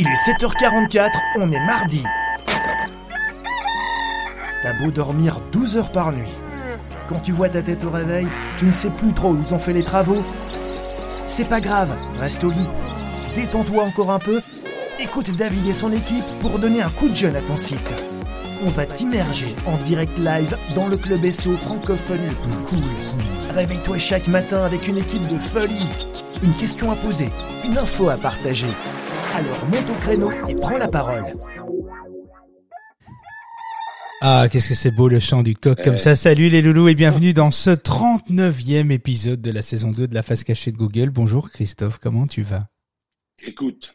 Il est 7h44, on est mardi. T'as beau dormir 12 heures par nuit. Quand tu vois ta tête au réveil, tu ne sais plus trop où ils ont fait les travaux. C'est pas grave, reste au lit. Détends-toi encore un peu. Écoute David et son équipe pour donner un coup de jeune à ton site. On va t'immerger en direct live dans le club SEO francophone le plus cool. Réveille-toi chaque matin avec une équipe de folie. Une question à poser, une info à partager. Alors monte au créneau et prends la parole. Ah, qu'est-ce que c'est beau le chant du coq comme ça. Salut les loulous et bienvenue dans ce 39e épisode de la saison 2 de la face cachée de Google. Bonjour Christophe, comment tu vas? Écoute,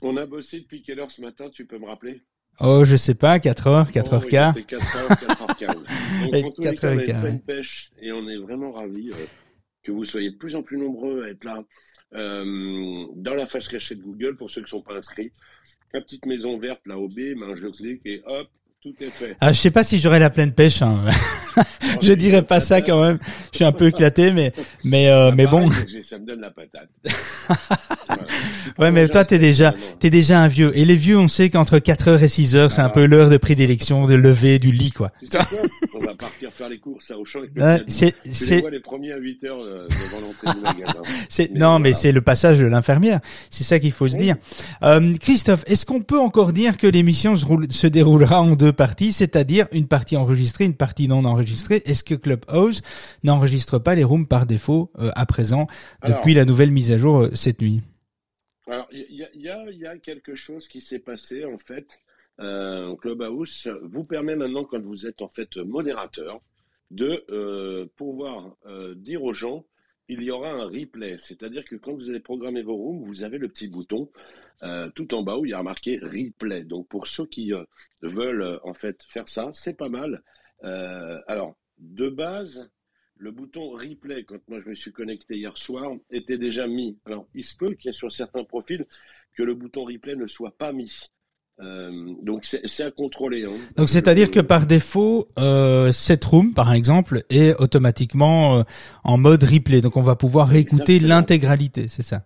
on a bossé depuis quelle heure ce matin, tu peux me rappeler? Oh, je sais pas, 4h, 4h15. Oh, 4h, 4h15. Et Donc, en tous les cas, on 4h15, est pleine ouais. pêche et on est vraiment ravis euh, que vous soyez de plus en plus nombreux à être là euh, dans la face cachée de Google pour ceux qui ne sont pas inscrits. La petite maison verte là au B, ben, je clique et hop, tout est fait. Ah, je sais pas si j'aurais la pleine pêche. Hein. je dirais pas ça quand même. Je suis un peu éclaté, mais mais euh, mais bon. Ça me donne la patate. Ouais, mais toi t'es déjà t'es déjà un vieux. Et les vieux, on sait qu'entre 4h et 6h, c'est un Ah. peu l'heure de prédilection, de lever du lit, quoi. On va partir faire les courses à Auchan c'est c'est les premiers à 8 heures euh, devant l'entrée du magasin. C'est non, mais c'est le passage de l'infirmière. C'est ça qu'il faut se dire. Euh, Christophe, est-ce qu'on peut encore dire que l'émission se, se déroulera en deux parties, c'est-à-dire une partie enregistrée, une partie non enregistrée Est-ce que Clubhouse n'enregistre pas les rooms par défaut euh, à présent Alors. depuis la nouvelle mise à jour euh, cette nuit? Alors, il y, a- y y quelque chose qui s'est passé, en fait. Euh, Clubhouse vous permet maintenant, quand vous êtes en fait modérateur, de pouvoir dire aux gens il y aura un replay. C'est-à-dire que quand vous allez programmer vos rooms, vous avez le petit bouton euh, tout en bas où il y a marqué replay. Donc, pour ceux qui euh, veulent euh, en fait faire ça, c'est pas mal. Alors, de base, le bouton replay, quand moi je me suis connecté hier soir, était déjà mis. Alors, il se peut qu'il y ait sur certains profils que le bouton replay ne soit pas mis. Euh, donc, c'est c'est à contrôler. hein. Donc c'est-à-dire que par défaut, euh, cette room, par exemple, est automatiquement euh, en mode replay. Donc on va pouvoir réécouter l'intégralité, c'est ça?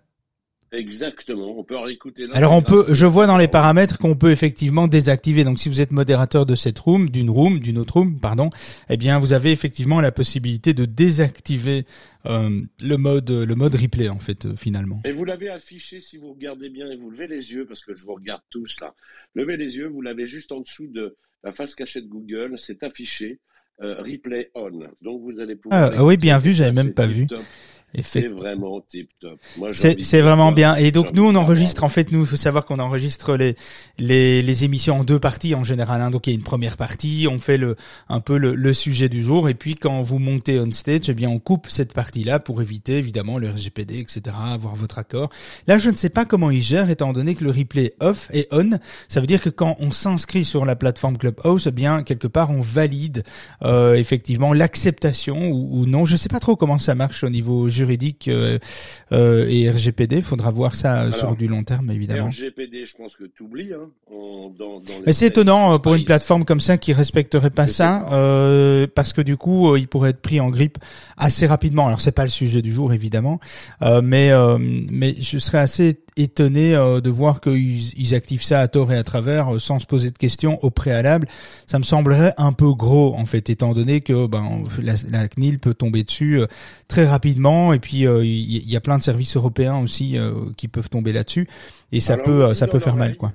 Exactement, on peut réécouter. Alors on peut, je vois dans les paramètres qu'on peut effectivement désactiver. Donc si vous êtes modérateur de cette room, d'une room, d'une autre room, pardon, eh bien vous avez effectivement la possibilité de désactiver euh, le mode, le mode replay en fait euh, finalement. Et vous l'avez affiché si vous regardez bien et vous levez les yeux, parce que je vous regarde tous là. Levez les yeux, vous l'avez juste en dessous de la face cachée de Google, c'est affiché euh, replay on. Donc vous allez pouvoir. Ah, oui, bien vu, j'avais même pas vu. top. C'est vraiment tip top. C'est vraiment bien. Et donc nous on enregistre en fait nous il faut savoir qu'on enregistre les les les émissions en deux parties en général. hein. Donc il y a une première partie, on fait le un peu le, le sujet du jour et puis quand vous montez on stage, eh bien on coupe cette partie là pour éviter évidemment le RGPD etc. Avoir votre accord. Là je ne sais pas comment ils gèrent étant donné que le replay off et on. Ça veut dire que quand on s'inscrit sur la plateforme Clubhouse, eh bien quelque part on valide euh, effectivement l'acceptation ou, ou non. Je sais pas trop comment ça marche au niveau juridique euh, euh, et RGPD. Faudra voir ça euh, sur du long terme évidemment. RGPD, je pense que tu oublies. Hein, en- dans, dans les Mais c'est étonnant pour Ah, une plateforme comme ça qui respecterait pas ça, euh, parce que du coup, il pourrait être pris en grippe assez rapidement. Alors c'est pas le sujet du jour évidemment, euh, mais euh, mais je serais assez étonné euh, de voir qu'ils ils activent ça à tort et à travers euh, sans se poser de questions au préalable. Ça me semblerait un peu gros en fait, étant donné que ben la, la CNIL peut tomber dessus euh, très rapidement et puis il y, a plein de services européens aussi qui peuvent tomber là-dessus et ça Alors, peut ça peut faire mal quoi.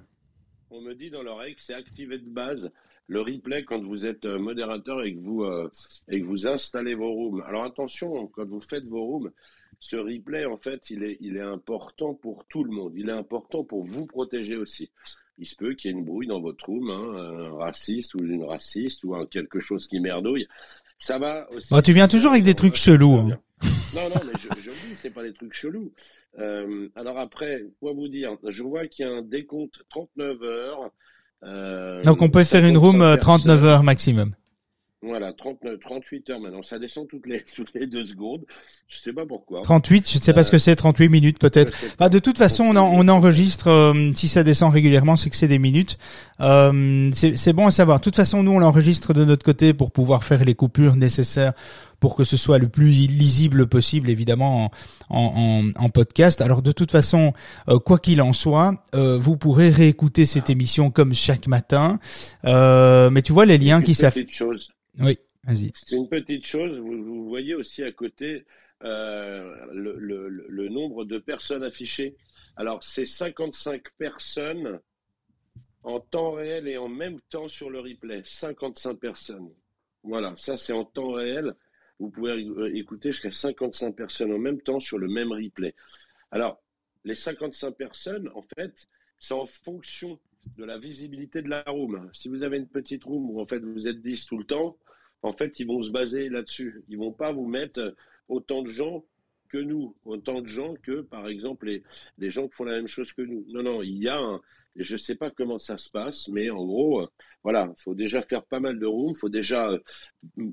On me dit dans l'oreille que c'est activé de base le replay quand vous êtes modérateur et que vous euh, et que vous installez vos rooms. Alors attention, quand vous faites vos rooms, ce replay en fait, il est il est important pour tout le monde. Il est important pour vous protéger aussi. Il se peut qu'il y ait une brouille dans votre room, hein, un raciste ou une raciste ou un quelque chose qui merdouille. Ça va aussi. Bon, tu viens toujours avec des trucs chelous, hein. Non, non, mais je, je le dis, c'est pas des trucs chelous. Euh, alors après, quoi vous dire? Je vois qu'il y a un décompte 39 heures. Euh, Donc on peut faire une 55 room euh, 39 personnes. heures maximum. Voilà, 39, 38 heures maintenant. Ça descend toutes les, toutes les deux secondes. Je sais pas pourquoi. 38, je ne sais pas ce que c'est, 38 minutes peut-être. Bah, de toute façon, on, en- on enregistre, euh, si ça descend régulièrement, c'est que c'est des minutes. Euh, c'est c'est bon à savoir. De toute façon, nous, on l'enregistre de notre côté pour pouvoir faire les coupures nécessaires pour que ce soit le plus lisible possible, évidemment, en, en, en podcast. Alors de toute façon, euh, quoi qu'il en soit, euh, vous pourrez réécouter cette émission comme chaque matin. mais tu vois les liens qui s'affichent. Oui, vas-y. C'est une petite chose. Vous, vous, voyez aussi à côté le, le, le nombre de personnes affichées. Alors, c'est 55 personnes en temps réel et en même temps sur le replay. 55 personnes. Voilà, ça c'est en temps réel. Vous pouvez écouter jusqu'à 55 personnes en même temps sur le même replay. Alors, les 55 personnes, en fait, c'est en fonction de la visibilité de la room. Si vous avez une petite room où en fait vous êtes 10 tout le temps, en fait, ils vont se baser là-dessus. Ils vont pas vous mettre autant de gens que nous, autant de gens que, par exemple, les, les gens qui font la même chose que nous. Non, non, il y a un, je ne sais pas comment ça se passe, mais en gros, euh, voilà, il faut déjà faire pas mal de room, il faut déjà euh,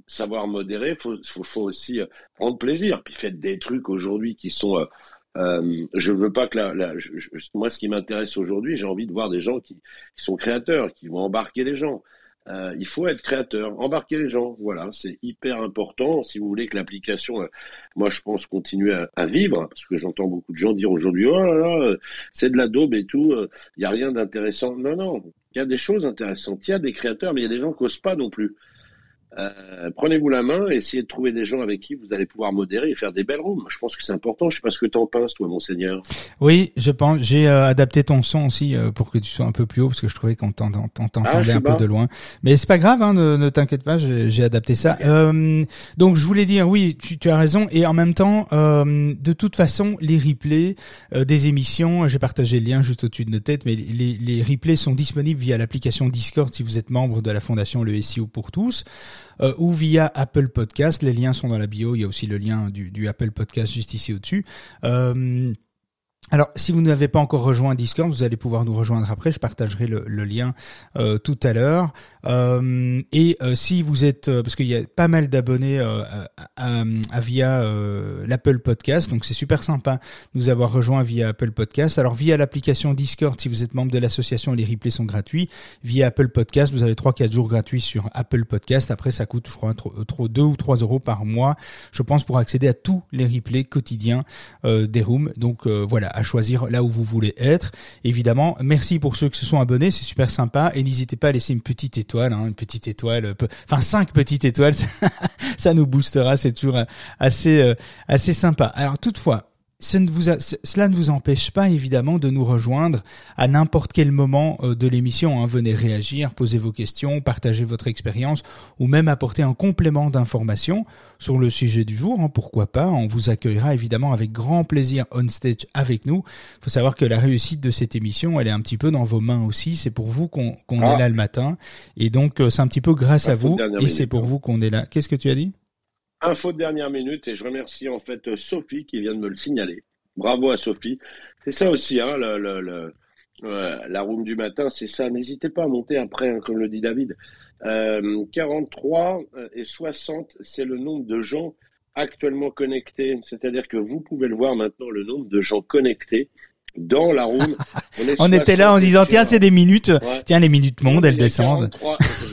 savoir modérer, il faut, aussi euh, prendre plaisir. Puis faites des trucs aujourd'hui qui sont... Je veux pas que la, moi, ce qui m'intéresse aujourd'hui, j'ai envie de voir des gens qui, sont créateurs, qui vont embarquer les gens. Euh, il faut être créateur, embarquer les gens. Voilà, c'est hyper important. Si vous voulez que l'application, euh, moi je pense, continue à, vivre, parce que j'entends beaucoup de gens dire aujourd'hui, oh là là, euh, c'est de la daube et tout, il n'y a rien d'intéressant. Non, non, il y a des choses intéressantes, il y a des créateurs, mais il y a des gens qui n'osent pas non plus. Euh, prenez-vous la main, essayez de trouver des gens avec qui vous allez pouvoir modérer et faire des belles rooms. Je pense que c'est important. Je sais pas ce que t'en penses, toi, monseigneur. Oui, je pense. J'ai euh, adapté ton son aussi euh, pour que tu sois un peu plus haut parce que je trouvais qu'on t'entendait ah, un peu de loin. Mais c'est pas grave, hein, ne, t'inquiète pas, j'ai adapté ça. donc je voulais dire, oui, tu, tu, as raison. Et en même temps, de toute façon, les replays des émissions, j'ai partagé le lien juste au-dessus de nos têtes, mais les, les replays sont disponibles via l'application Discord si vous êtes membre de la fondation Le SEO pour tous. Euh, ou via Apple Podcast. Les liens sont dans la bio. Il y a aussi le lien du, Apple Podcast juste ici au-dessus. Euh, alors, si vous n'avez pas encore rejoint Discord, vous allez pouvoir nous rejoindre après. Je partagerai le, lien euh, tout à l'heure. Euh, et euh, si vous êtes, parce qu'il y a pas mal d'abonnés à, via l'Apple Podcast, donc c'est super sympa de nous avoir rejoint via Apple Podcast. Alors via l'application Discord, si vous êtes membre de l'association, les replays sont gratuits. Via Apple Podcast, vous avez 3-4 jours gratuits sur Apple Podcast. Après, ça coûte, je crois, trop, 2 ou 3 euros par mois, je pense, pour accéder à tous les replays quotidiens des rooms. Donc voilà à choisir là où vous voulez être. Évidemment, merci pour ceux qui se sont abonnés, c'est super sympa. Et n'hésitez pas à laisser une petite étoile, hein, une petite étoile, euh, enfin cinq petites étoiles, ça nous boostera, c'est toujours euh, assez euh, assez sympa. Alors toutefois, cela ne vous empêche pas évidemment de nous rejoindre à n'importe quel moment euh, de l'émission. Hein. Venez réagir, poser vos questions, partager votre expérience ou même apporter un complément d'information sur le sujet du jour. Hein. Pourquoi pas? On vous accueillera évidemment avec grand plaisir on stage avec nous. Il faut savoir que la réussite de cette émission, elle est un petit peu dans vos mains aussi. C'est pour vous qu'on est ah. là le matin et donc euh, c'est un petit peu grâce à vous et c'est pour vous qu'on est là. Qu'est-ce que tu as dit? Info de dernière minute et je remercie en fait Sophie qui vient de me le signaler. Bravo à Sophie. C'est ça aussi, hein, le, la room du matin, c'est ça. N'hésitez pas à monter après, hein, comme le dit David. 43 euh, et 60, c'est le nombre de gens actuellement connectés. C'est-à-dire que vous pouvez le voir maintenant, le nombre de gens connectés dans la room. On, était là en se disant, tiens, c'est des minutes. Tiens, les minutes monde, elles descendent.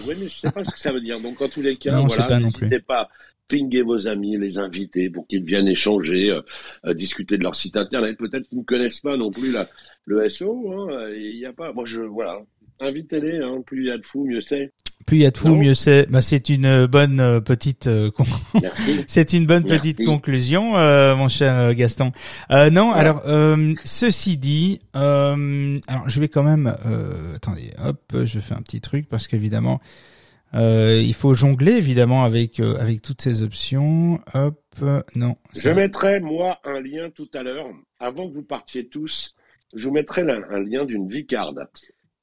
Oui, mais je sais pas ce que ça veut dire. Donc, en tous les cas, voilà, n'hésitez pas pinguez vos amis, les inviter pour qu'ils viennent échanger, euh, euh, discuter de leur site internet. Peut-être qu'ils ne connaissent pas non plus la, le SO. Hein, il n'y a pas. Moi, je voilà. Invitez-les. Hein, plus il y a de fous, mieux c'est. Plus il y a de fous, mieux c'est. Bah, c'est une bonne euh, petite. c'est une bonne petite conclusion, mon cher Gaston. non, alors ceci dit, alors je vais quand même. attendez, hop, je fais un petit truc parce qu'évidemment. Euh, il faut jongler évidemment avec euh, avec toutes ces options. Hop, non. Je mettrai moi un lien tout à l'heure avant que vous partiez tous. Je vous mettrai un, lien d'une Vicarde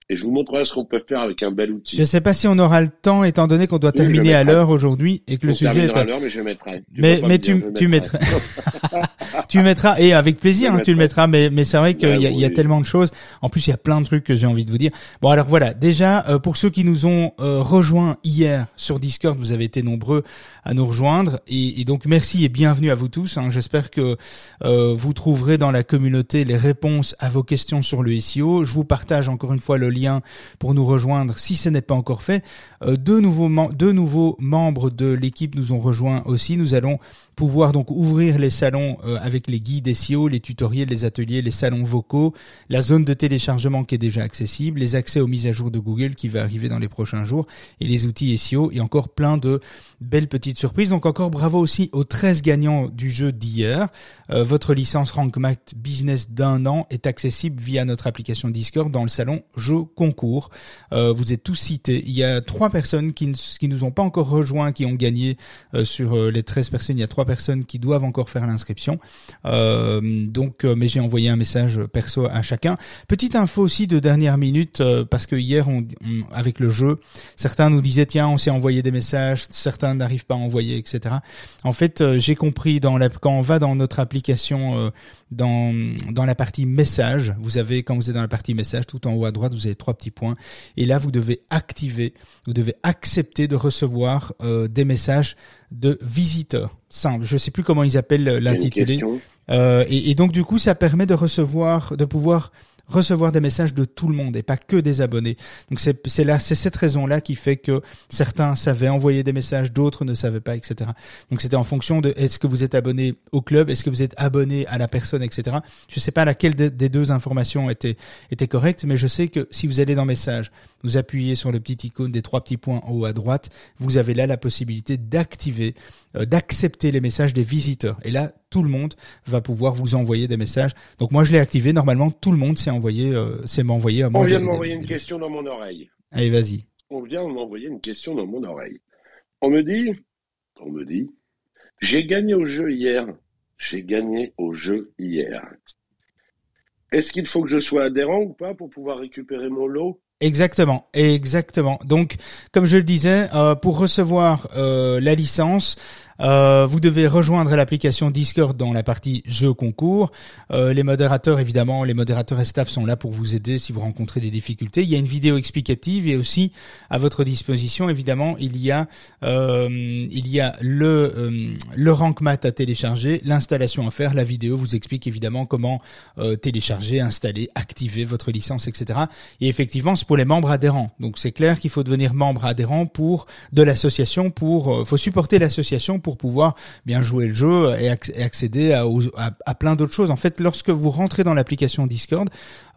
et je vous montrerai ce qu'on peut faire avec un bel outil. Je ne sais pas si on aura le temps étant donné qu'on doit terminer à l'heure aujourd'hui et que le sujet est à l'heure, mais je mettrai. mais mais tu tu mettrais. tu mettras et avec plaisir, hein, tu le mettras. Mais mais c'est vrai qu'il y, a, il y a tellement de choses. En plus, il y a plein de trucs que j'ai envie de vous dire. Bon, alors voilà. Déjà, euh, pour ceux qui nous ont euh, rejoints hier sur Discord, vous avez été nombreux à nous rejoindre et, et donc merci et bienvenue à vous tous. Hein. J'espère que euh, vous trouverez dans la communauté les réponses à vos questions sur le SEO. Je vous partage encore une fois le lien pour nous rejoindre si ce n'est pas encore fait. deux nouveaux deux nouveaux membres de l'équipe nous ont rejoints aussi. Nous allons pouvoir donc ouvrir les salons euh, avec les guides SEO, les tutoriels, les ateliers, les salons vocaux, la zone de téléchargement qui est déjà accessible, les accès aux mises à jour de Google qui va arriver dans les prochains jours et les outils SEO et encore plein de belles petites surprises. Donc encore bravo aussi aux 13 gagnants du jeu d'hier. Euh, votre licence RankMath Business d'un an est accessible via notre application Discord dans le salon jeu concours. Euh, vous êtes tous cités. Il y a trois personnes qui, qui nous ont pas encore rejoints qui ont gagné sur les 13 personnes. Il y a trois personnes qui doivent encore faire l'inscription. Euh, donc, euh, mais j'ai envoyé un message perso à chacun. Petite info aussi de dernière minute euh, parce que hier, avec le jeu, certains nous disaient tiens, on s'est envoyé des messages, certains n'arrivent pas à envoyer, etc. En fait, j'ai compris quand on va dans notre application dans dans la partie message, vous avez quand vous êtes dans la partie message, tout en haut à droite, vous avez trois petits points et là vous devez activer, vous devez accepter de recevoir des messages de visiteurs. Simple. Je sais plus comment ils appellent l'intitulé. Euh, et, et, donc du coup, ça permet de recevoir, de pouvoir recevoir des messages de tout le monde et pas que des abonnés. Donc c'est là c'est cette raison là qui fait que certains savaient envoyer des messages, d'autres ne savaient pas, etc. Donc c'était en fonction de est-ce que vous êtes abonné au club, est-ce que vous êtes abonné à la personne, etc. Je sais pas laquelle des deux informations était était correcte, mais je sais que si vous allez dans message, vous appuyez sur le petit icône des trois petits points en haut à droite, vous avez là la possibilité d'activer, euh, d'accepter les messages des visiteurs. Et là, tout le monde va pouvoir vous envoyer des messages. Donc moi, je l'ai activé. Normalement, tout le monde s'est envoyé, euh, s'est m'envoyé à moi. On vient de m'envoyer une question dans mon oreille. Allez, vas-y. On vient de m'envoyer une question dans mon oreille. On me dit, on me dit, j'ai gagné au jeu hier. J'ai gagné au jeu hier. Est-ce qu'il faut que je sois adhérent ou pas pour pouvoir récupérer mon lot? Exactement, exactement. Donc, comme je le disais, euh, pour recevoir euh, la licence, euh, vous devez rejoindre l'application Discord dans la partie jeux concours. Euh, les modérateurs, évidemment, les modérateurs et staff sont là pour vous aider si vous rencontrez des difficultés. Il y a une vidéo explicative et aussi à votre disposition, évidemment, il y a euh, il y a le euh, le rank mat à télécharger, l'installation à faire. La vidéo vous explique évidemment comment euh, télécharger, installer, activer votre licence, etc. Et effectivement, c'est pour les membres adhérents. Donc c'est clair qu'il faut devenir membre adhérent pour de l'association, pour faut supporter l'association pour pouvoir bien jouer le jeu et, accéder à, plein d'autres choses. En fait, lorsque vous rentrez dans l'application Discord,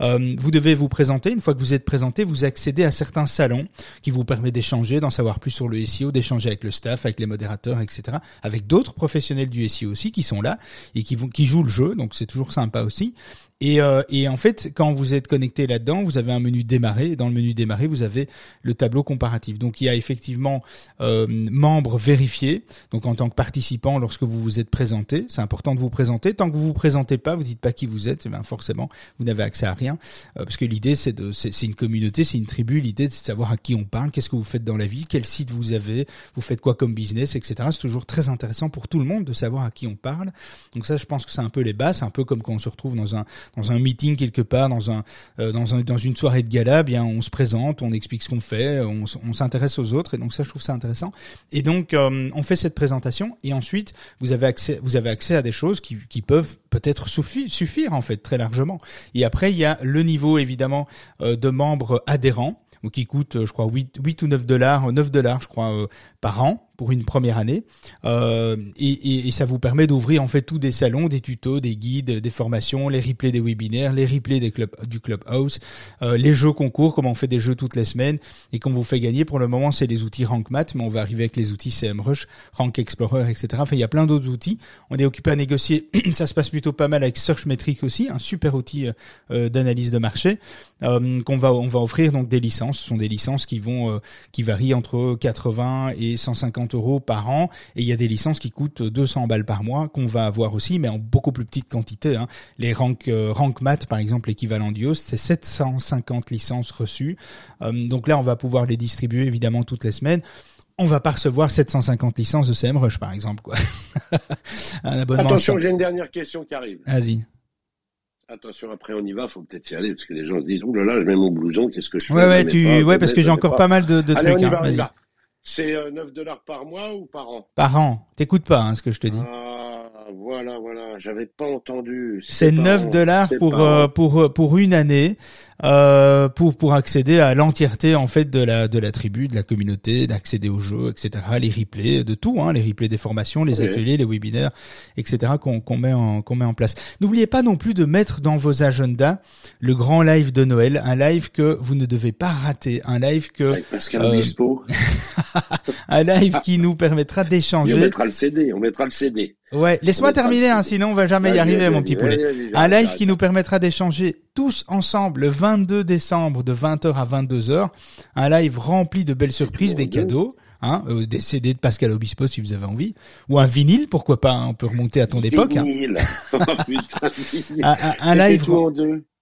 euh, vous devez vous présenter. Une fois que vous êtes présenté, vous accédez à certains salons qui vous permettent d'échanger, d'en savoir plus sur le SEO, d'échanger avec le staff, avec les modérateurs, etc. Avec d'autres professionnels du SEO aussi qui sont là et qui, qui jouent le jeu. Donc c'est toujours sympa aussi. Et, euh, et, en fait, quand vous êtes connecté là-dedans, vous avez un menu démarrer. Dans le menu démarrer, vous avez le tableau comparatif. Donc il y a effectivement euh, membres vérifiés. Donc en tant que participant, lorsque vous vous êtes présenté, c'est important de vous présenter. Tant que vous vous présentez pas, vous dites pas qui vous êtes, eh bien forcément vous n'avez accès à rien. Euh, parce que l'idée c'est de, c'est une communauté, c'est une tribu. L'idée c'est de savoir à qui on parle, qu'est-ce que vous faites dans la vie, quel site vous avez, vous faites quoi comme business, etc. C'est toujours très intéressant pour tout le monde de savoir à qui on parle. Donc ça, je pense que c'est un peu les bases, un peu comme quand on se retrouve dans un dans un meeting quelque part, dans un, euh, dans un, dans une soirée de gala, eh bien on se présente, on explique ce qu'on fait, on, s'intéresse aux autres, et donc ça je trouve ça intéressant. Et donc euh, on fait cette présentation, et ensuite vous avez accès, vous avez accès à des choses qui, qui peuvent peut-être suffire, suffire en fait très largement. Et après il y a le niveau évidemment euh, de membres adhérents qui coûte, je crois, 8, 8 ou 9 dollars, 9 dollars, je crois, par an pour une première année euh, et, et, ça vous permet d'ouvrir en fait tous des salons, des tutos, des guides, des formations, les replays des webinaires, les replays des clubs du clubhouse, euh, les jeux concours, comme on fait des jeux toutes les semaines et qu'on vous fait gagner. Pour le moment, c'est les outils Rank Math, mais on va arriver avec les outils CMrush, Rank Explorer, etc. Enfin, il y a plein d'autres outils. On est occupé à négocier. ça se passe plutôt pas mal avec Searchmetric aussi, un super outil euh, d'analyse de marché euh, qu'on va on va offrir donc des licences. Ce sont des licences qui vont euh, qui varient entre 80 et 150 euros par an et il y a des licences qui coûtent 200 balles par mois qu'on va avoir aussi mais en beaucoup plus petite quantité. Hein. Les rank, euh, rank Math par exemple l'équivalent d'IOS c'est 750 licences reçues. Euh, donc là on va pouvoir les distribuer évidemment toutes les semaines on va pas recevoir 750 licences de CMrush par exemple quoi. un abonnement. Attention, j'ai une dernière question qui arrive. Vas-y. Attention, après on y va, faut peut-être y aller parce que les gens se disent, oh là là, je mets mon blouson, qu'est-ce que je fais? Ouais, ouais, tu, ouais, parce que j'ai encore pas, mal de, de trucs. On y va, on y va. C'est 9 euh, dollars par mois ou par an? Par an. T'écoutes pas hein, ce que je te dis. Ah, voilà, voilà. J'avais pas entendu. C'est 9 dollars pour, euh, pour, euh, pour une année euh, pour pour accéder à l'entièreté en fait de la de la tribu, de la communauté, d'accéder aux jeux, etc. Les replays, de tout, hein, les replays des formations, les ateliers, les webinaires, etc. qu'on qu'on met en qu'on met en place. N'oubliez pas non plus de mettre dans vos agendas le grand live de Noël, un live que vous ne devez pas rater, un live que euh, un live qui nous permettra d'échanger. on mettra le CD, on mettra le CD. Ouais, laisse-moi terminer, hein, sinon on va jamais y arriver, mon petit poulet. Un live qui nous permettra d'échanger tous ensemble le 22 décembre de 20h à 22h. Un live rempli de belles surprises, des cadeaux. Hein, euh, des CD de Pascal Obispo si vous avez envie, ou un vinyle, pourquoi pas, hein, on peut remonter à ton époque. Hein. Oh, un, un, un live.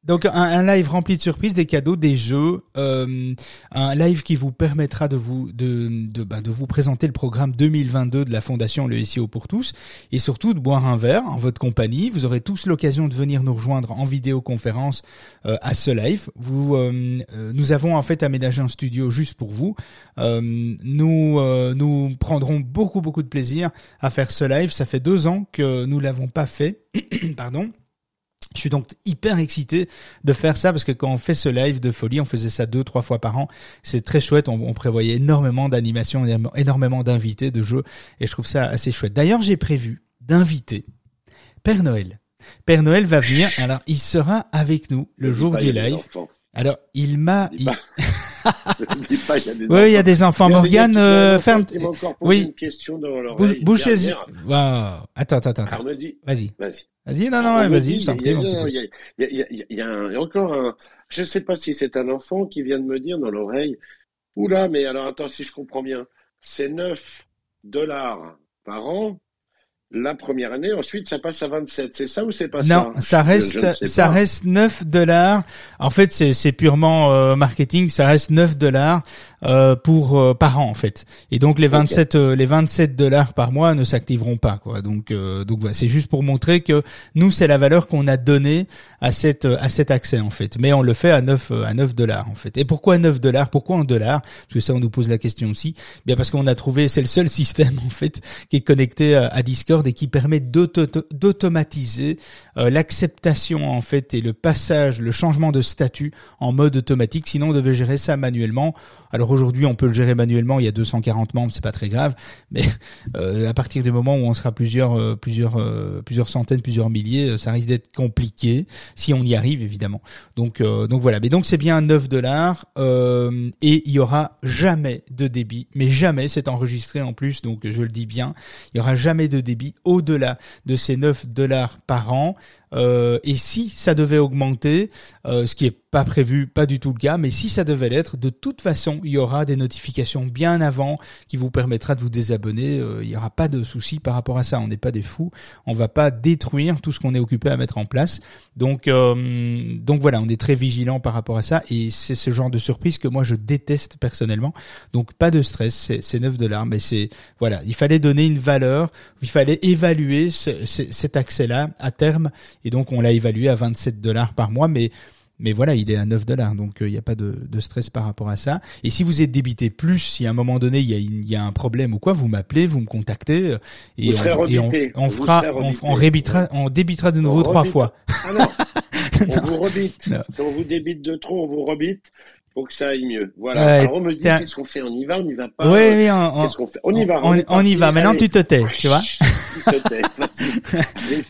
Donc un, live rempli de surprises, des cadeaux, des jeux, euh, un live qui vous permettra de vous de de, ben, de vous présenter le programme 2022 de la fondation Le SEO pour tous et surtout de boire un verre en votre compagnie. Vous aurez tous l'occasion de venir nous rejoindre en vidéoconférence euh, à ce live. Vous euh, nous avons en fait aménagé un studio juste pour vous. nous nous prendrons beaucoup beaucoup de plaisir à faire ce live. Ça fait deux ans que nous l'avons pas fait. Pardon. Je suis donc hyper excité de faire ça parce que quand on fait ce live de folie, on faisait ça deux, trois fois par an. C'est très chouette. On, prévoyait énormément d'animations, énormément d'invités, de jeux, et je trouve ça assez chouette. D'ailleurs, j'ai prévu d'inviter Père Noël. Père Noël va venir. Alors, il sera avec nous le jour du live. Alors, il m'a. Il... oui, il y a des enfants. Morgane, euh, ferme. Oui. Une question dans Bouche les yeux. Attends, attends, attends. Vas-y. Vas-y. Vas-y, non, non, vas-y, je t'en prie. Il y a encore un, je ne sais pas si c'est un enfant qui vient de me dire dans l'oreille, oula, mais alors attends, si je comprends bien, c'est 9 dollars par an la première année, ensuite ça passe à 27. C'est ça ou c'est pas ça Non, ça reste ça reste 9 dollars. En fait, c'est c'est purement euh, marketing, ça reste 9 dollars euh, pour euh, par an en fait. Et donc les 27 euh, les 27 dollars par mois ne s'activeront pas quoi. Donc donc voilà, c'est juste pour montrer que nous c'est la valeur qu'on a donnée à cette à cet accès en fait. Mais on le fait à 9 à 9 dollars en fait. Et pourquoi 9 dollars? Pourquoi en dollars Parce que ça on nous pose la question aussi. Bien parce qu'on a trouvé c'est le seul système en fait qui est connecté à Discord et qui permet d'automatiser l'acceptation en fait et le passage, le changement de statut en mode automatique. Sinon on devait gérer ça manuellement. Alors aujourd'hui, on peut le gérer manuellement. Il y a 240 membres, c'est pas très grave. Mais euh, à partir du moment où on sera plusieurs, euh, plusieurs, euh, plusieurs centaines, plusieurs milliers, ça risque d'être compliqué si on y arrive évidemment. Donc, donc voilà. Mais donc c'est bien 9 dollars et il y aura jamais de débit. Mais jamais, c'est enregistré en plus. Donc je le dis bien, il y aura jamais de débit au-delà de ces 9 dollars par an. Euh, et si ça devait augmenter, euh, ce qui est pas prévu, pas du tout le cas, mais si ça devait l'être, de toute façon, il y aura des notifications bien avant qui vous permettra de vous désabonner. Euh, il n'y aura pas de souci par rapport à ça. On n'est pas des fous. On va pas détruire tout ce qu'on est occupé à mettre en place. Donc, donc voilà, on est très vigilant par rapport à ça. Et c'est ce genre de surprise que moi je déteste personnellement. Donc pas de stress. C'est 9 dollars, mais c'est voilà, il fallait donner une valeur. Il fallait évaluer cet accès-là à terme et donc on l'a évalué à 27 dollars par mois, mais mais voilà, il est à 9 dollars, donc il euh, n'y a pas de, de, stress par rapport à ça. Et si vous êtes débité plus, si à un moment donné il y a, y a un problème ou quoi, vous m'appelez, vous me contactez euh, et, on, et on, on, fera, on, on, rébitera, on débitera de nouveau trois fois. Ah non, on vous rebite. Si on vous débite de trop, on vous rebite pour que ça aille mieux. Voilà. Alors on me dit qu'est-ce qu'on fait? On y va On n'y va pas? Oui, oui. On, fait? On y va. On, on y va. Maintenant, tu te tais, tu vois. tu te tais.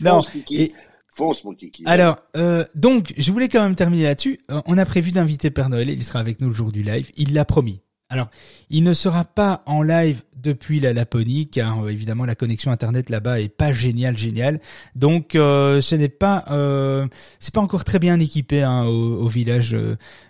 non. Et, Fonce, mon kiki. Alors, euh, donc, je voulais quand même terminer là-dessus. Euh, on a prévu d'inviter Père Noël. Il sera avec nous le jour du live. Il l'a promis. Alors, il ne sera pas en live depuis la Laponie, car euh, évidemment la connexion internet là-bas est pas géniale, géniale. Donc, euh, ce n'est pas, euh, c'est pas encore très bien équipé hein, au, au, village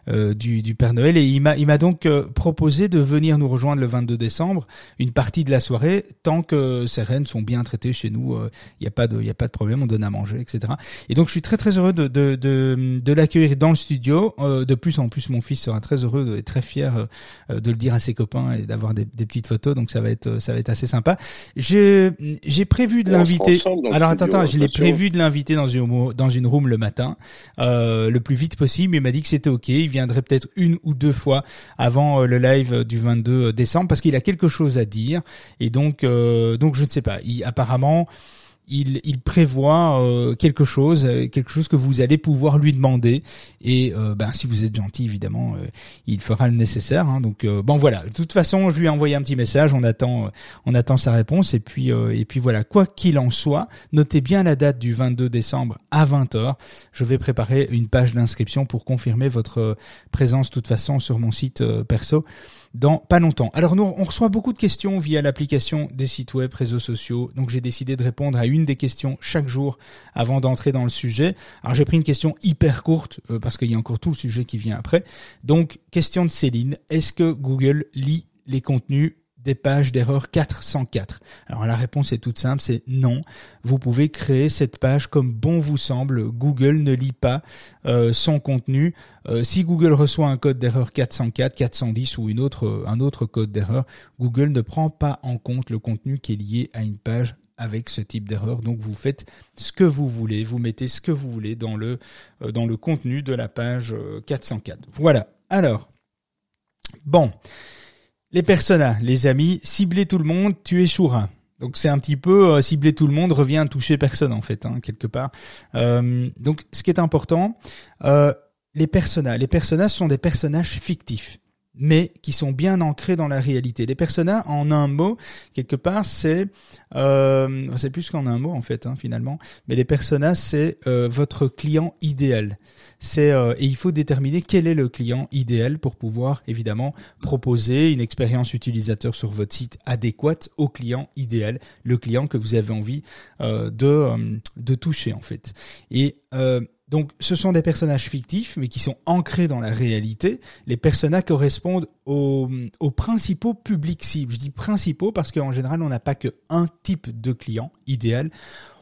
euh, du, du, Père Noël. Et il m'a, il m'a donc proposé de venir nous rejoindre le 22 décembre, une partie de la soirée, tant que ces rennes sont bien traitées chez nous. Il n'y a pas de, il a pas de problème, on donne à manger, etc. Et donc, je suis très très heureux de de, de, de l'accueillir dans le studio. de plus en plus, mon fils sera très heureux et très fier de le dire à ses copains et d'avoir des, des, petites photos. Donc ça va être ça va être assez sympa. J'ai j'ai prévu de l'inviter. Alors attends, attends, je l'ai prévu de l'inviter dans une dans une room le matin, euh, le plus vite possible. Il m'a dit que c'était ok. Il viendrait peut-être une ou deux fois avant euh, le live du 22 décembre parce qu'il a quelque chose à dire. Et donc donc je ne sais pas. Il, apparemment il, il prévoit euh, quelque chose, euh, quelque chose que vous allez pouvoir lui demander. Et euh, ben, si vous êtes gentil, évidemment, il fera le nécessaire. Hein. donc bon, voilà. De toute façon, je lui ai envoyé un petit message. On attend, on attend sa réponse. Et puis, et puis voilà. Quoi qu'il en soit, notez bien la date du 22 décembre à 20h. Je vais préparer une page d'inscription pour confirmer votre présence. De toute façon, sur mon site perso dans pas longtemps. Alors nous, on reçoit beaucoup de questions via l'application des sites web, réseaux sociaux. Donc j'ai décidé de répondre à une des questions chaque jour avant d'entrer dans le sujet. Alors j'ai pris une question hyper courte euh, parce qu'il y a encore tout le sujet qui vient après. Donc question de Céline, est-ce que Google lit les contenus des pages d'erreur 404 Alors la réponse est toute simple, c'est non. Vous pouvez créer cette page comme bon vous semble. Google ne lit pas euh, son contenu. Euh, si Google reçoit un code d'erreur 404, 410 ou une autre, un autre code d'erreur, Google ne prend pas en compte le contenu qui est lié à une page avec ce type d'erreur. Donc vous faites ce que vous voulez, vous mettez ce que vous voulez dans le euh, dans le contenu de la page 404. Voilà. Alors bon. Les personas, les amis, cibler tout le monde, tu échoueras. Donc c'est un petit peu euh, cibler tout le monde revient toucher personne en fait hein, quelque part. Euh, donc ce qui est important, euh, les personas. Les personas sont des personnages fictifs mais qui sont bien ancrés dans la réalité. Les personas, en un mot, quelque part, c'est euh, c'est plus qu'en un mot en fait, hein, finalement. Mais les personas, c'est euh, votre client idéal. C'est euh, et il faut déterminer quel est le client idéal pour pouvoir évidemment proposer une expérience utilisateur sur votre site adéquate au client idéal, le client que vous avez envie euh, de euh, de toucher en fait. Et donc, ce sont des personnages fictifs, mais qui sont ancrés dans la réalité. Les personnages correspondent aux, principaux publics cibles. Je dis principaux parce qu'en général, on n'a pas qu'un type de client idéal.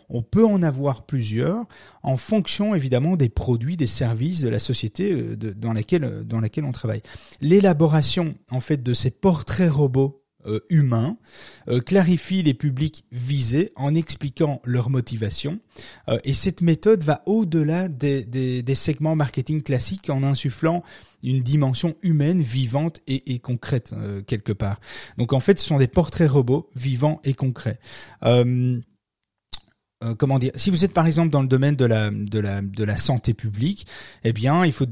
On peut en avoir plusieurs en fonction évidemment des produits, des services de la société euh, dans laquelle dans laquelle on travaille. L'élaboration en fait de ces portraits robots euh, humain, euh, clarifie les publics visés en expliquant leur motivation. Euh, et cette méthode va au-delà des, des, segments marketing classiques en insufflant une dimension humaine, vivante et, et concrète quelque part. Donc en fait, ce sont des portraits robots vivants et concrets. Euh, comment dire si vous êtes par exemple dans le domaine de la de la de la santé publique eh bien il faut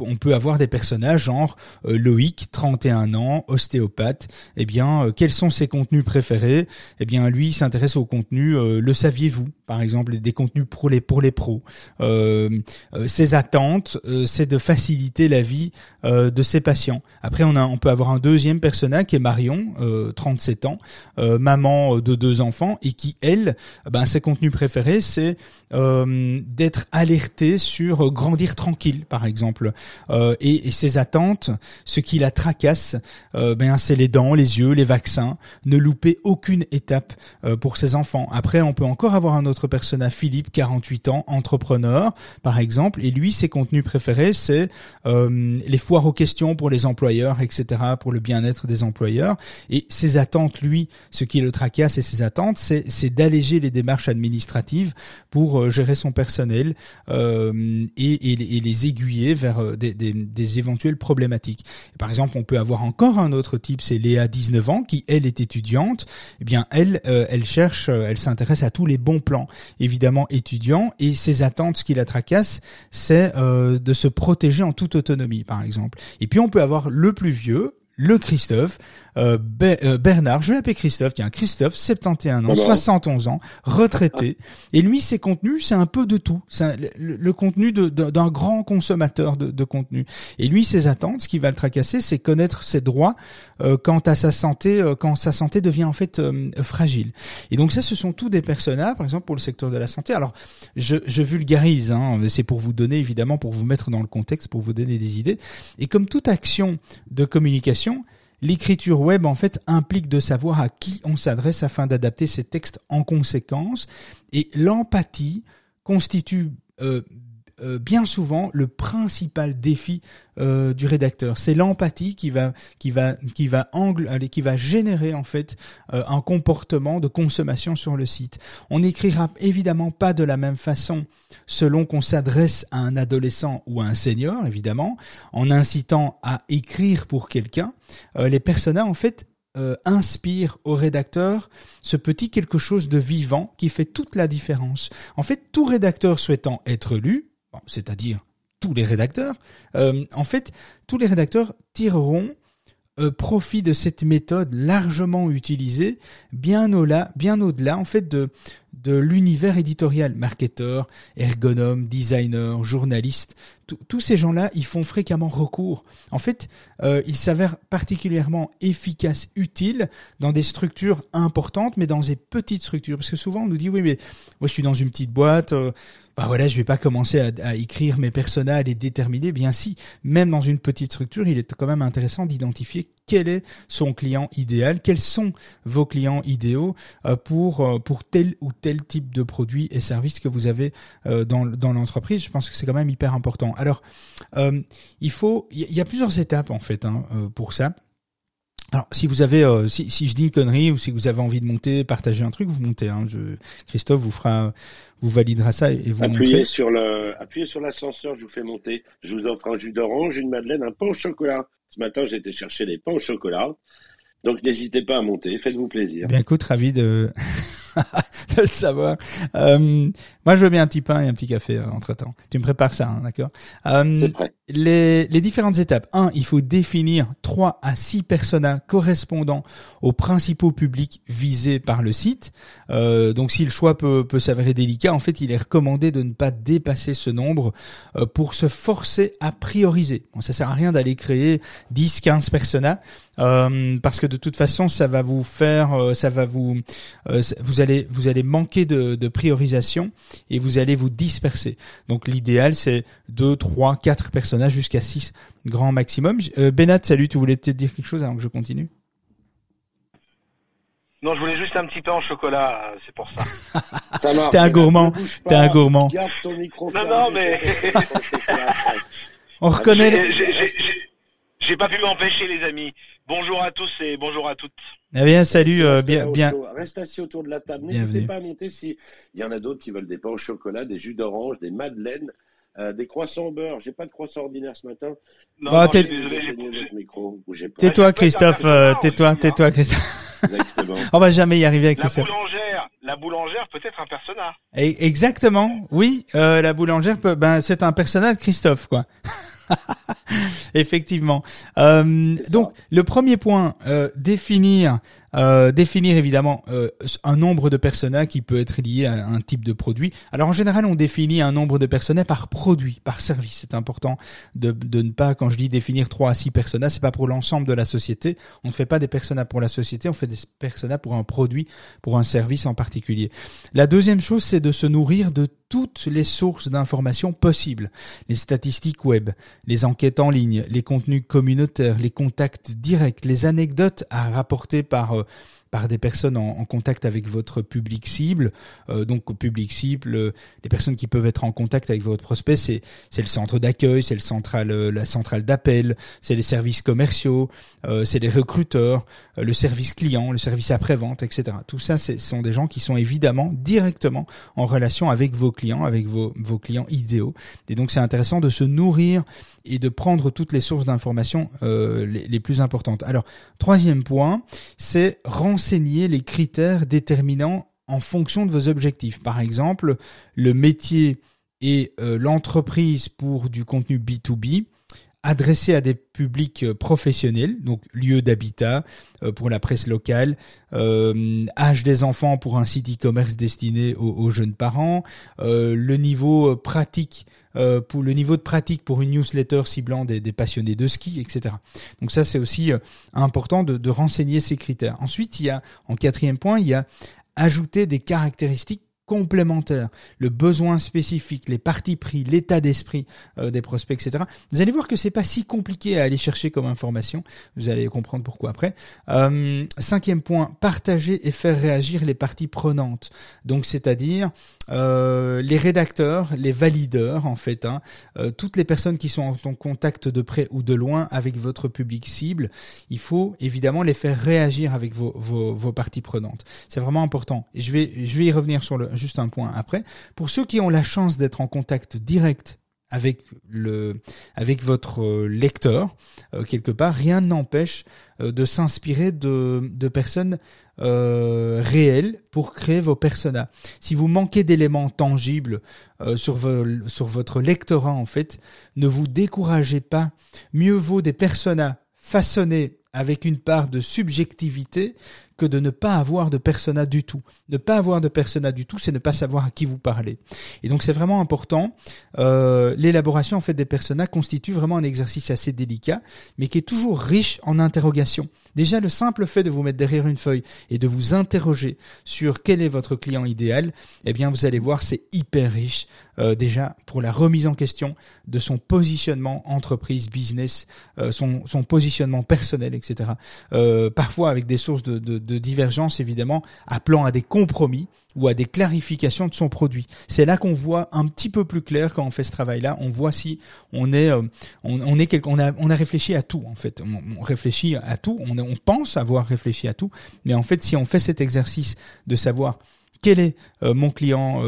on, peut avoir des personnages genre euh, Loïc 31 ans ostéopathe. Eh bien euh, quels sont ses contenus préférés? Eh bien lui s'intéresse au contenu le saviez-vous? Par exemple des contenus pour les pour les pros. Ses attentes c'est de faciliter la vie de ses patients. Après on a on peut avoir un deuxième personnage qui est Marion 37 ans maman de deux enfants et qui elle ben ses contenus préféré, c'est euh, d'être alerté sur grandir tranquille, par exemple. Euh, et, ses attentes, ce qui la tracasse, euh, ben c'est les dents, les yeux, les vaccins. Ne louper aucune étape pour ses enfants. Après, on peut encore avoir un autre personnage, Philippe, 48 ans, entrepreneur, par exemple. Et lui, ses contenus préférés, c'est les foires aux questions pour les employeurs, etc., pour le bien-être des employeurs. Et ses attentes, lui, ce qui le tracasse et ses attentes, c'est d'alléger les démarches administratives administrative pour euh, gérer son personnel euh, et, les aiguiller vers euh, des éventuelles problématiques. Par exemple, on peut avoir encore un autre type, c'est Léa, 19 ans, qui elle est étudiante. Eh bien, elle, elle cherche, elle s'intéresse à tous les bons plans, évidemment étudiant, et ses attentes, ce qui la tracasse, c'est de se protéger en toute autonomie, par exemple. Et puis on peut avoir le plus vieux, le Christophe, euh, euh, Bernard, je vais l'appeler Christophe, tiens, Christophe, 71 ans, 71 ans, retraité. Et lui, ses contenus, c'est un peu de tout. C'est le, contenu d'un grand consommateur de, contenu. Et lui, ses attentes, ce qui va le tracasser, c'est connaître ses droits euh, quant à sa santé, quand sa santé devient en fait fragile. Et donc ça, ce sont tous des personnages, par exemple pour le secteur de la santé. Alors, je, je vulgarise, hein, c'est pour vous donner évidemment, pour vous mettre dans le contexte, pour vous donner des idées. Et comme toute action de communication, L'écriture web, en fait, implique de savoir à qui on s'adresse afin d'adapter ses textes en conséquence. Et l'empathie constitue euh, bien souvent le principal défi du rédacteur. C'est l'empathie qui va qui va qui va angle qui va générer en fait un comportement de consommation sur le site. On n'écrira évidemment pas de la même façon selon qu'on s'adresse à un adolescent ou à un senior évidemment, en incitant à écrire pour quelqu'un. les personnages en fait euh, inspire au rédacteur ce petit quelque chose de vivant qui fait toute la différence. En fait, tout rédacteur souhaitant être lu, c'est-à-dire tous les rédacteurs, euh, en fait, tous les rédacteurs tireront euh, profit de cette méthode largement utilisée, bien au-delà, bien au-delà, en fait, de de l'univers éditorial, marketeur, ergonome, designer, journaliste, tous ces gens-là, ils font fréquemment recours. En fait, euh, ils s'avèrent particulièrement efficaces, utiles dans des structures importantes, mais dans des petites structures. Parce que souvent, on nous dit, oui, mais moi, je suis dans une petite boîte, euh, bah voilà, je vais pas commencer à, écrire mes personnages, les déterminer. Bien si, même dans une petite structure, il est quand même intéressant d'identifier quel est son client idéal, quels sont vos clients idéaux euh, pour euh, pour tel ou tel type de produit et service que vous avez euh, dans dans l'entreprise. Je pense que c'est quand même hyper important. Alors, il faut, il y a plusieurs étapes en fait hein, pour ça. Alors, si vous avez, euh, si, si, je dis une connerie ou si vous avez envie de monter, partager un truc, vous montez. Hein. Je, Christophe vous fera, vous validera ça et vous appuyez sur le, appuyez sur l'ascenseur, je vous fais monter. Je vous offre un jus d'orange, une madeleine, un pain au chocolat. Ce matin, j'ai été chercher des pains au chocolat. Donc, n'hésitez pas à monter. Faites-vous plaisir. Bien, écoute, ravi de. de le savoir. Euh, moi, je veux bien un petit pain et un petit café euh, entre temps. Tu me prépares ça, hein, d'accord? Euh, les, les différentes étapes. Un, il faut définir trois à six personas correspondant aux principaux publics visés par le site. Euh, donc, si le choix peut, peut s'avérer délicat, en fait, il est recommandé de ne pas dépasser ce nombre euh, pour se forcer à prioriser. Bon, ça sert à rien d'aller créer 10, 15 personas. Euh, parce que de toute façon, ça va vous faire, euh, ça va vous, vous allez, vous allez manquer de, de priorisation et vous allez vous disperser. Donc l'idéal c'est 2, 3, 4 personnages jusqu'à 6 grand maximum. Euh, Benat, salut, tu voulais peut-être dire quelque chose avant que je continue? Non, je voulais juste un petit pain en chocolat, c'est pour ça. ça T'es un gourmand. T'es un gourmand. Garde ton micro. Non, non, mais. On reconnaît. J'ai pas pu m'empêcher, les amis. Bonjour à tous et bonjour à toutes. Eh bien, salut, euh, bien, bien. Reste assis autour de la table. N'hésitez pas à monter si il y en a d'autres qui veulent des pains au chocolat, des jus d'orange, des madeleines, euh, des croissants au beurre. J'ai pas de croissant ordinaire ce matin. Non, bah, Tais-toi, Christophe. Euh, tais-toi, tais-toi, Christophe. Exactement. On va jamais y arriver avec la boulangère. La boulangère peut être un personnage. Exactement. Oui, euh, la boulangère peut. Ben, c'est un personnage, Christophe, quoi. Effectivement. Euh, donc le premier point, euh, définir euh, définir évidemment euh, un nombre de personnages qui peut être lié à un type de produit. Alors en général, on définit un nombre de personnages par produit, par service. C'est important de, de, ne pas, quand je dis définir 3 à 6 personnages, c'est pas pour l'ensemble de la société. On ne fait pas des personnages pour la société, on fait des personnages pour un produit, pour un service en particulier. La deuxième chose, c'est de se nourrir de toutes les sources d'informations possibles. Les statistiques web, les enquêtes en ligne, les contenus communautaires, les contacts directs, les anecdotes à rapporter par euh, par des personnes en, contact avec votre public cible. Euh, donc au public cible, euh, les personnes qui peuvent être en contact avec votre prospect, c'est le centre d'accueil, c'est le central euh, la centrale d'appel, c'est les services commerciaux, c'est les recruteurs, le service client, le service après-vente, etc. Tout ça, ce sont des gens qui sont évidemment directement en relation avec vos clients, avec vos, vos clients idéaux. Et donc c'est intéressant de se nourrir et de prendre toutes les sources d'informations les, les, plus importantes. Alors, troisième point, c'est renseigner les critères déterminants en fonction de vos objectifs. Par exemple, le métier et euh, l'entreprise pour du contenu B2B adressé à des publics euh, professionnels, donc lieu d'habitat euh, pour la presse locale, âge des enfants pour un site e-commerce destiné aux, jeunes parents, le niveau pratique euh, pour le niveau de pratique pour une newsletter ciblant des, passionnés de ski, etc. Donc ça, c'est aussi euh, important de, de renseigner ces critères. Ensuite, il y a, en quatrième point, il y a ajouter des caractéristiques complémentaires, le besoin spécifique, les parties pris, l'état d'esprit euh, des prospects, etc. Vous allez voir que c'est pas si compliqué à aller chercher comme information. Vous allez comprendre pourquoi après. Euh, cinquième point, partager et faire réagir les parties prenantes. Donc c'est-à-dire euh, les rédacteurs, les valideurs en fait, hein, toutes les personnes qui sont en contact de près ou de loin avec votre public cible. Il faut évidemment les faire réagir avec vos, vos, vos parties prenantes. C'est vraiment important. Je vais je vais y revenir sur le juste un point après. Pour ceux qui ont la chance d'être en contact direct avec le avec votre euh, lecteur euh, quelque part rien n'empêche euh, de s'inspirer de, personnes réelles pour créer vos personas si vous manquez d'éléments tangibles sur sur votre lectorat en fait ne vous découragez pas mieux vaut des personas façonnés avec une part de subjectivité que de ne pas avoir de persona du tout. Ne pas avoir de persona du tout, c'est ne pas savoir à qui vous parlez. Et donc c'est vraiment important. Euh, L'élaboration en fait des personas constitue vraiment un exercice assez délicat, mais qui est toujours riche en interrogations. Déjà le simple fait de vous mettre derrière une feuille et de vous interroger sur quel est votre client idéal, eh bien vous allez voir c'est hyper riche euh, déjà pour la remise en question de son positionnement entreprise, business, euh, son, son positionnement personnel, etc. Euh, parfois avec des sources de, de, de divergence évidemment, appelant à des compromis ou à des clarifications de son produit. C'est là qu'on voit un petit peu plus clair quand on fait ce travail-là. On voit si on est, euh, on, est on a, on a réfléchi à tout en fait. On, réfléchit à tout. On, on pense avoir réfléchi à tout, mais en fait, si on fait cet exercice de savoir quel est mon client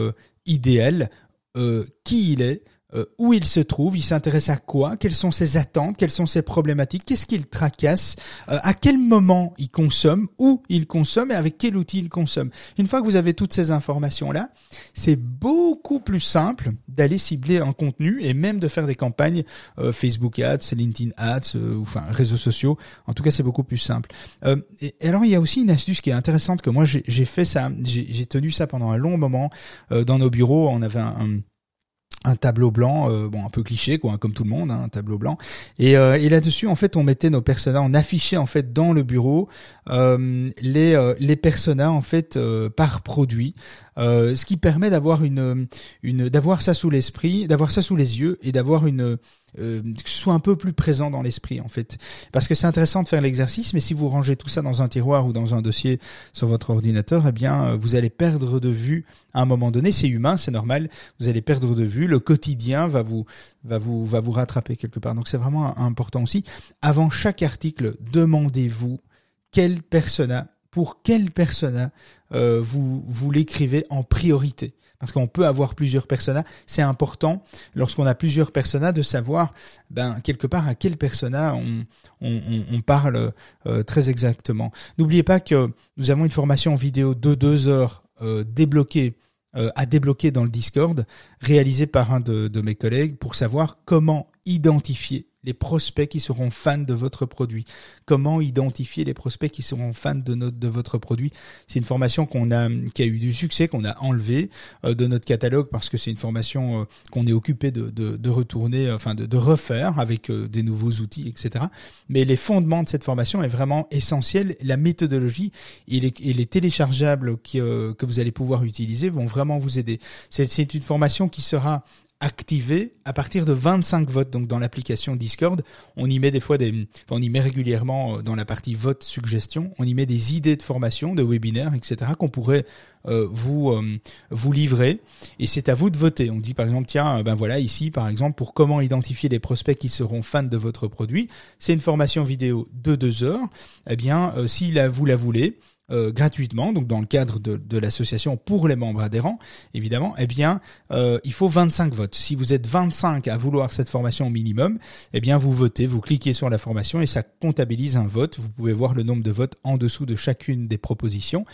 idéal, euh, qui il est, euh, où il se trouve, il s'intéresse à quoi, quelles sont ses attentes, quelles sont ses problématiques, qu'est-ce qu'il tracasse, euh, à quel moment il consomme, où il consomme et avec quel outil il consomme. Une fois que vous avez toutes ces informations-là, c'est beaucoup plus simple d'aller cibler un contenu et même de faire des campagnes Facebook Ads, LinkedIn Ads, ou enfin réseaux sociaux. En tout cas, c'est beaucoup plus simple. et, alors, il y a aussi une astuce qui est intéressante que moi j'ai fait ça, j'ai tenu ça pendant un long moment dans nos bureaux. On avait un un tableau blanc, euh, bon un peu cliché quoi, comme tout le monde, hein, un tableau blanc. Et, euh, et là-dessus, en fait, on mettait nos personnages, on affichait en fait dans le bureau euh, les les personnages en fait par produit, ce qui permet d'avoir une une d'avoir ça sous l'esprit, d'avoir ça sous les yeux et d'avoir une euh, soit un peu plus présent dans l'esprit en fait. Parce que c'est intéressant de faire l'exercice, mais si vous rangez tout ça dans un tiroir ou dans un dossier sur votre ordinateur, eh bien euh, vous allez perdre de vue à un moment donné. C'est humain, c'est normal. Vous allez perdre de vue. Le quotidien va vous va vous va vous rattraper quelque part. Donc c'est vraiment important aussi. Avant chaque article, demandez-vous quel persona pour quel persona euh, vous vous l'écrivez en priorité parce qu'on peut avoir plusieurs personas. C'est important lorsqu'on a plusieurs personas de savoir, ben quelque part à quel persona on, parle euh, très exactement. N'oubliez pas que nous avons une formation vidéo de deux heures euh, débloquée euh, à débloquer dans le Discord, réalisée par un de mes collègues pour savoir comment identifier les prospects qui seront fans de votre produit. Comment identifier les prospects qui seront fans de notre de votre produit? C'est une formation qu'on a qui a eu du succès, qu'on a enlevé euh, de notre catalogue parce que c'est une formation euh, qu'on est occupé de, de, de retourner, enfin de, de refaire avec euh, des nouveaux outils, etc. Mais les fondements de cette formation est vraiment essentiel. La méthodologie et les, et les téléchargeables qui, que vous allez pouvoir utiliser vont vraiment vous aider. C'est une formation qui sera activé à partir de 25 votes. Donc dans l'application Discord, on y met des fois des, on y met régulièrement euh, dans la partie vote suggestion, on y met des idées de formation, de webinaires, etc. qu'on pourrait euh, vous euh, vous livrer. Et c'est à vous de voter. On dit par exemple tiens ben voilà ici par exemple pour comment identifier les prospects qui seront fans de votre produit. C'est une formation vidéo de deux heures. Eh bien si vous la voulez euh, gratuitement, donc dans le cadre de, de l'association pour les membres adhérents, évidemment, eh bien, euh, il faut 25 votes. Si vous êtes 25 à vouloir cette formation au minimum, eh bien, vous votez, vous cliquez sur la formation et ça comptabilise un vote. Vous pouvez voir le nombre de votes en dessous de chacune des propositions.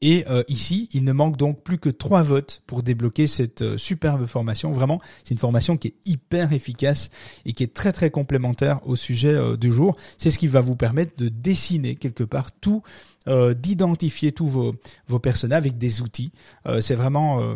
Et euh, ici, il ne manque donc plus que trois votes pour débloquer cette superbe formation. Vraiment, c'est une formation qui est hyper efficace et qui est très très complémentaire au sujet du jour. C'est ce qui va vous permettre de dessiner quelque part tout euh, d'identifier tous vos, vos personnages avec des outils. Euh, c'est vraiment euh,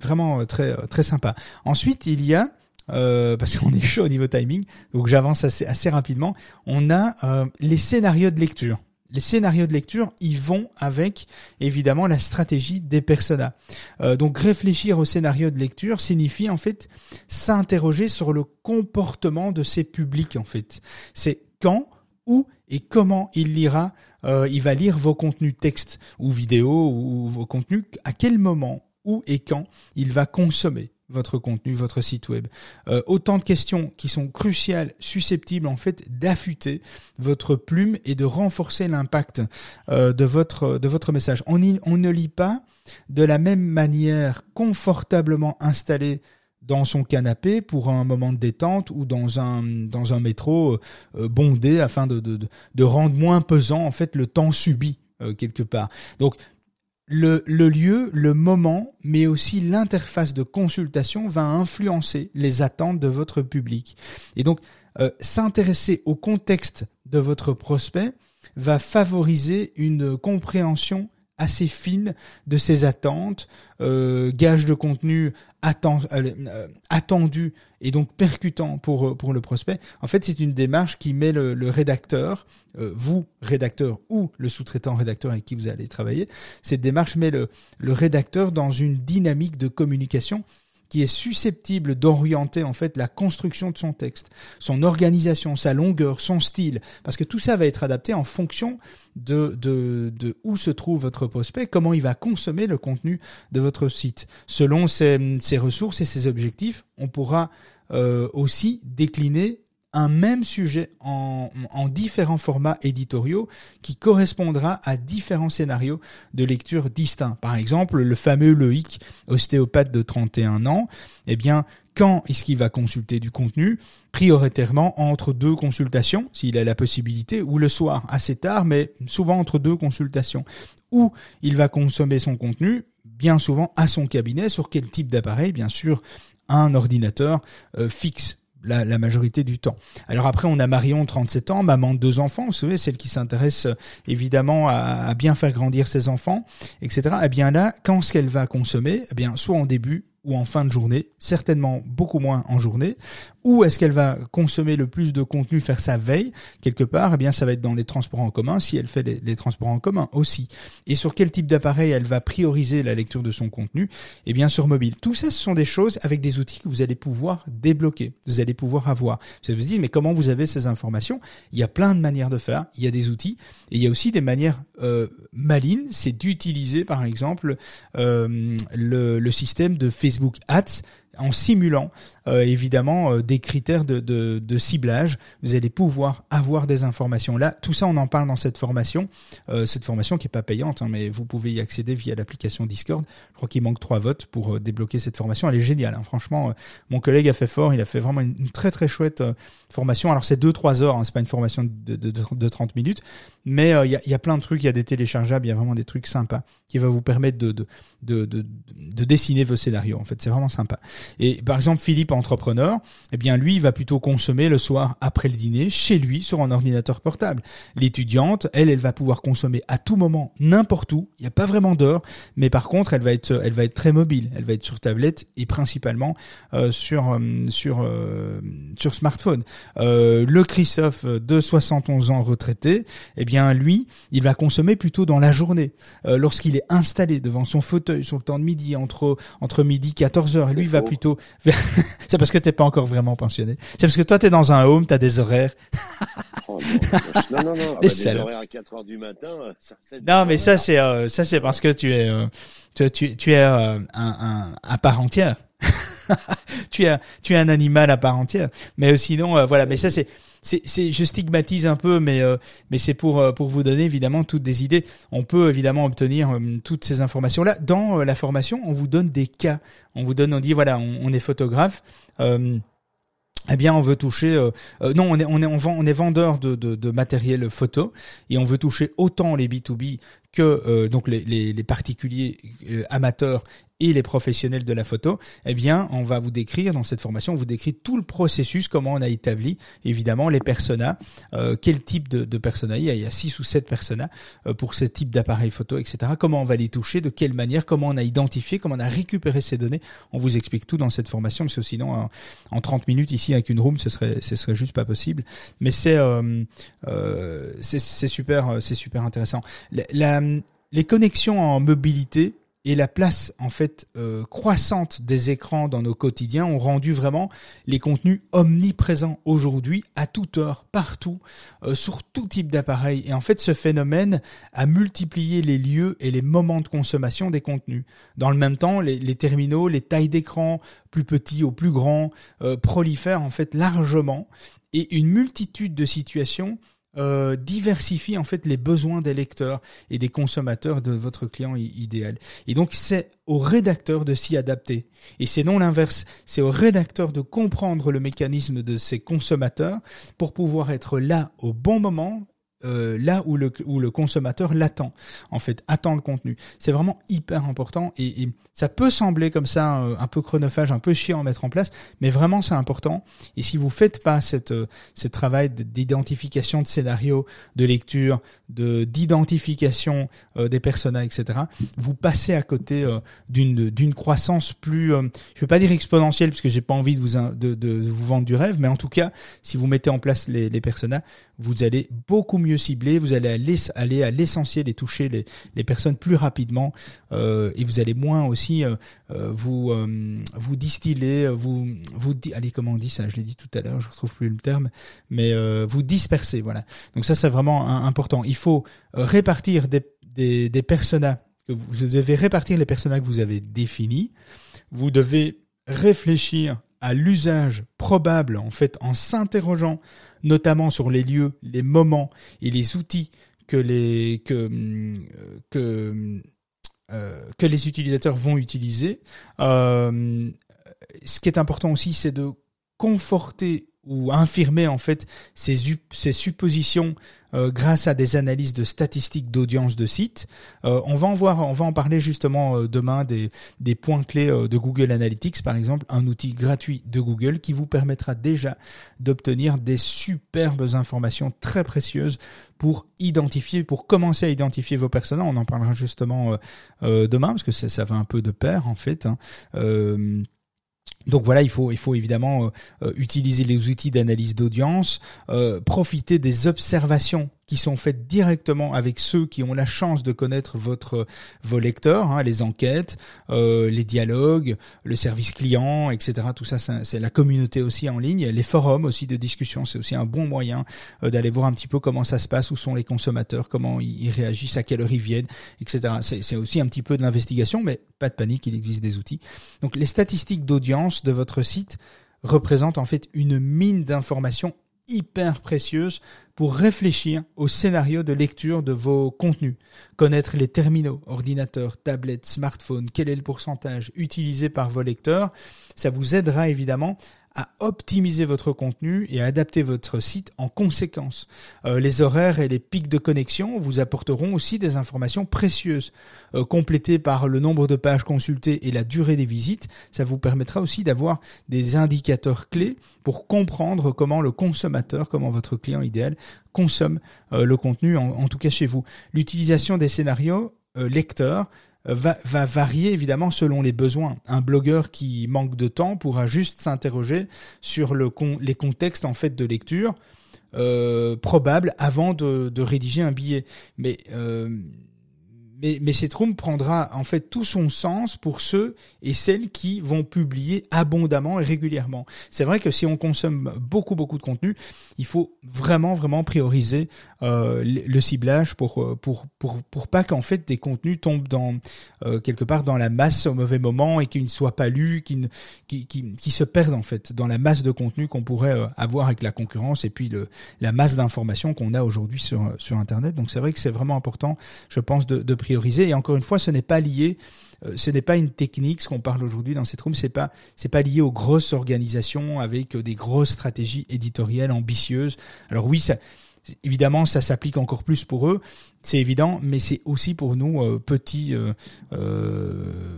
vraiment très très sympa. Ensuite, il y a parce qu'on est chaud au niveau timing, donc j'avance assez, assez rapidement. On a les scénarios de lecture. les scénarios de lecture, ils vont avec évidemment la stratégie des personas. Euh, donc réfléchir au scénario de lecture signifie en fait s'interroger sur le comportement de ces publics en fait. C'est quand, où et comment il lira, euh, il va lire vos contenus texte ou vidéo ou vos contenus, à quel moment, où et quand il va consommer votre contenu, votre site web. Euh, autant de questions qui sont cruciales, susceptibles en fait d'affûter votre plume et de renforcer l'impact euh, de votre de votre message. On ne lit pas de la même manière confortablement installé dans son canapé pour un moment de détente ou dans un dans un métro euh, bondé afin de, de, de rendre moins pesant en fait le temps subi quelque part. Donc le, lieu, le moment, mais aussi l'interface de consultation va influencer les attentes de votre public. Et donc, euh, s'intéresser au contexte de votre prospect va favoriser une compréhension assez fine de ses attentes, euh, gage de contenu euh, attendu et donc percutant pour euh, pour le prospect. En fait, c'est une démarche qui met le, le rédacteur, euh, vous rédacteur ou le sous-traitant rédacteur avec qui vous allez travailler, cette démarche met le, le rédacteur dans une dynamique de communication qui est susceptible d'orienter en fait la construction de son texte, son organisation, sa longueur, son style, parce que tout ça va être adapté en fonction de, de, de où se trouve votre prospect, comment il va consommer le contenu de votre site. Selon ses, ses ressources et ses objectifs, on pourra euh, aussi décliner un même sujet en, en, différents formats éditoriaux qui correspondra à différents scénarios de lecture distincts. Par exemple, le fameux Loïc, ostéopathe de 31 ans, eh bien, quand est-ce qu'il va consulter du contenu? Prioritairement entre deux consultations, s'il a la possibilité, ou le soir, assez tard, mais souvent entre deux consultations. Où il va consommer son contenu, bien souvent à son cabinet, sur quel type d'appareil, bien sûr, un ordinateur euh, fixe la, la, majorité du temps. Alors après, on a Marion, 37 ans, maman de deux enfants, vous savez, celle qui s'intéresse euh, évidemment à, à, bien faire grandir ses enfants, etc. Eh bien là, quand ce qu'elle va consommer, eh bien soit en début, ou en fin de journée, certainement beaucoup moins en journée. Où est-ce qu'elle va consommer le plus de contenu, faire sa veille? Quelque part Eh bien, ça va être dans les transports en commun, si elle fait les, transports en commun aussi. Et sur quel type d'appareil elle va prioriser la lecture de son contenu? Eh bien, sur mobile. Tout ça, ce sont des choses avec des outils que vous allez pouvoir débloquer, vous allez pouvoir avoir. Vous vous dire, mais comment vous avez ces informations? Il y a plein de manières de faire. Il y a des outils et il y a aussi des manières euh, malines. C'est d'utiliser, par exemple, euh, le, le système de Facebook Facebook Ads en simulant euh, évidemment euh, des critères de, de, ciblage. Vous allez pouvoir avoir des informations là. Tout ça, on en parle dans cette formation. Euh, cette formation qui est pas payante, hein, mais vous pouvez y accéder via l'application Discord. Je crois qu'il manque trois votes pour débloquer cette formation. Elle est géniale. Hein. Franchement, mon collègue a fait fort. Il a fait vraiment une, très très chouette formation. Alors c'est deux trois heures. Hein, c'est pas une formation de, de, de 30 minutes, mais il y, a, y, a, plein de trucs. Il y a des téléchargeables. Il y a vraiment des trucs sympas qui va vous permettre de, de, de, de dessiner vos scénarios. En fait, c'est vraiment sympa. Et par exemple, Philippe, entrepreneur, eh bien lui, il va plutôt consommer le soir après le dîner chez lui sur un ordinateur portable. L'étudiante, elle, elle va pouvoir consommer à tout moment, n'importe où. Il n'y a pas vraiment d'heure, mais par contre, elle va être, elle va être très mobile. Elle va être sur tablette et principalement euh, sur euh, sur euh, sur smartphone. le Christophe de 71 ans retraité, eh bien lui, il va consommer plutôt dans la journée, lorsqu'il est installé devant son fauteuil sur le temps de midi entre entre midi 14 h lui, il va plutôt c'est parce que t'es pas encore vraiment pensionné. C'est parce que toi t'es dans un home, t'as des horaires. oh, non, non, non, non. Ah, bah, des horaires à 4 heures du matin. Euh, ça, non, mais ça c'est euh, ça c'est parce que tu es euh, tu, tu, tu, es euh, un, un, à part entière. tu es tu es un animal à part entière. Mais sinon voilà, mais ça c'est c'est, je stigmatise un peu, mais euh, mais c'est pour euh, pour vous donner évidemment toutes des idées. On peut évidemment obtenir euh, toutes ces informations là dans la formation. On vous donne des cas. On vous donne, on dit voilà, on, est photographe. eh bien, on veut toucher. non, on est on est on, est vendeur de, de, matériel photo et on veut toucher autant les B 2 B que donc les particuliers amateurs et les professionnels de la photo, eh bien, on va vous décrire dans cette formation, on vous décrit tout le processus, comment on a établi évidemment les personas, euh, quel type de, de persona il y a, il y a six ou sept personas euh, pour ce type d'appareil photo, etc. Comment on va les toucher, de quelle manière, comment on a identifié, comment on a récupéré ces données. On vous explique tout dans cette formation, parce que sinon, en, en 30 minutes ici avec une room, ce serait, ce serait juste pas possible. Mais c'est, euh, euh, c'est, super, c'est super intéressant. La, les connexions en mobilité et la place en fait euh, croissante des écrans dans nos quotidiens ont rendu vraiment les contenus omniprésents aujourd'hui à toute heure, partout, euh, sur tout type d'appareil. Et en fait, ce phénomène a multiplié les lieux et les moments de consommation des contenus. Dans le même temps, les, les terminaux, les tailles d'écran, plus petits ou plus grands, euh, prolifèrent en fait largement et une multitude de situations euh, diversifie en fait les besoins des lecteurs et des consommateurs de votre client idéal. Et donc c'est au rédacteur de s'y adapter. Et c'est non l'inverse, c'est au rédacteur de comprendre le mécanisme de ses consommateurs pour pouvoir être là au bon moment euh, là où le, où le consommateur l'attend, en fait, attend le contenu. C'est vraiment hyper important et, ça peut sembler comme ça euh, un peu chronophage, un peu chiant à mettre en place, mais vraiment c'est important. Et si vous faites pas cette, euh, ce travail d'identification de scénario, de lecture, de d'identification des personnages, etc., vous passez à côté d'une d'une croissance plus, je vais pas dire exponentielle parce que j'ai pas envie de vous de, vous vendre du rêve, mais en tout cas, si vous mettez en place les, les personnages, vous allez beaucoup mieux cibler, vous allez aller à l'essentiel et toucher les, les, personnes plus rapidement euh, et vous allez moins aussi euh, euh vous euh, vous distiller, vous vous allez comment on dit ça, je l'ai dit tout à l'heure, je retrouve plus le terme, mais euh, vous disperser, voilà. Donc ça c'est vraiment important. Il faut répartir des des, des personas que vous, vous devez répartir les personas que vous avez définis. Vous devez réfléchir à l'usage probable en fait en s'interrogeant notamment sur les lieux, les moments et les outils que les euh, les utilisateurs vont utiliser. Euh, ce qui est important aussi, c'est de conforter ou infirmer en fait ces, ces suppositions euh, grâce à des analyses de statistiques d'audience de sites. Euh, on va en voir, on va en parler justement euh, demain des, des points clés de Google Analytics par exemple, un outil gratuit de Google qui vous permettra déjà d'obtenir des superbes informations très précieuses pour identifier, pour commencer à identifier vos personnages. On en parlera justement demain parce que ça, ça va un peu de pair en fait. Hein. Donc voilà, il faut, il faut évidemment euh, euh, utiliser les outils d'analyse d'audience, euh, profiter des observations qui sont faites directement avec ceux qui ont la chance de connaître votre vos lecteurs, hein, les enquêtes, euh, les dialogues, le service client, etc. Tout ça, c'est la communauté aussi en ligne, les forums aussi de discussion, c'est aussi un bon moyen euh, d'aller voir un petit peu comment ça se passe, où sont les consommateurs, comment ils, réagissent, à quelle heure ils viennent, etc. C'est aussi un petit peu de l'investigation, mais pas de panique, il existe des outils. Donc les statistiques d'audience de votre site représentent en fait une mine d'informations hyper précieuse pour réfléchir au scénario de lecture de vos contenus. Connaître les terminaux, ordinateurs, tablettes, smartphones, quel est le pourcentage utilisé par vos lecteurs, ça vous aidera évidemment à optimiser votre contenu et à adapter votre site en conséquence. Euh, les horaires et les pics de connexion vous apporteront aussi des informations précieuses. Euh, complétées par le nombre de pages consultées et la durée des visites, ça vous permettra aussi d'avoir des indicateurs clés pour comprendre comment le consommateur, comment votre client idéal consomme euh, le contenu, en, en, tout cas chez vous. L'utilisation des scénarios lecteurs va, va varier évidemment selon les besoins. Un blogueur qui manque de temps pourra juste s'interroger sur le les contextes en fait de lecture euh, probables avant de, de, rédiger un billet. Mais euh, mais, mais cette room prendra en fait tout son sens pour ceux et celles qui vont publier abondamment et régulièrement. C'est vrai que si on consomme beaucoup beaucoup de contenu, il faut vraiment vraiment prioriser euh, le ciblage pour euh, pour pour pour pas qu'en fait des contenus tombent dans euh, quelque part dans la masse au mauvais moment et qu'ils ne soient pas lus, qui, qui qui qui se perdent en fait dans la masse de contenu qu'on pourrait avoir avec la concurrence et puis le la masse d'informations qu'on a aujourd'hui sur sur internet. Donc c'est vrai que c'est vraiment important, je pense, de, de prioriser et encore une fois, ce n'est pas lié, euh, ce n'est pas une technique. Ce qu'on parle aujourd'hui dans cette room, c'est pas, c'est pas lié aux grosses organisations avec euh, des grosses stratégies éditoriales ambitieuses. Alors oui, évidemment, ça s'applique encore plus pour eux, c'est évident, mais c'est aussi pour nous euh, petits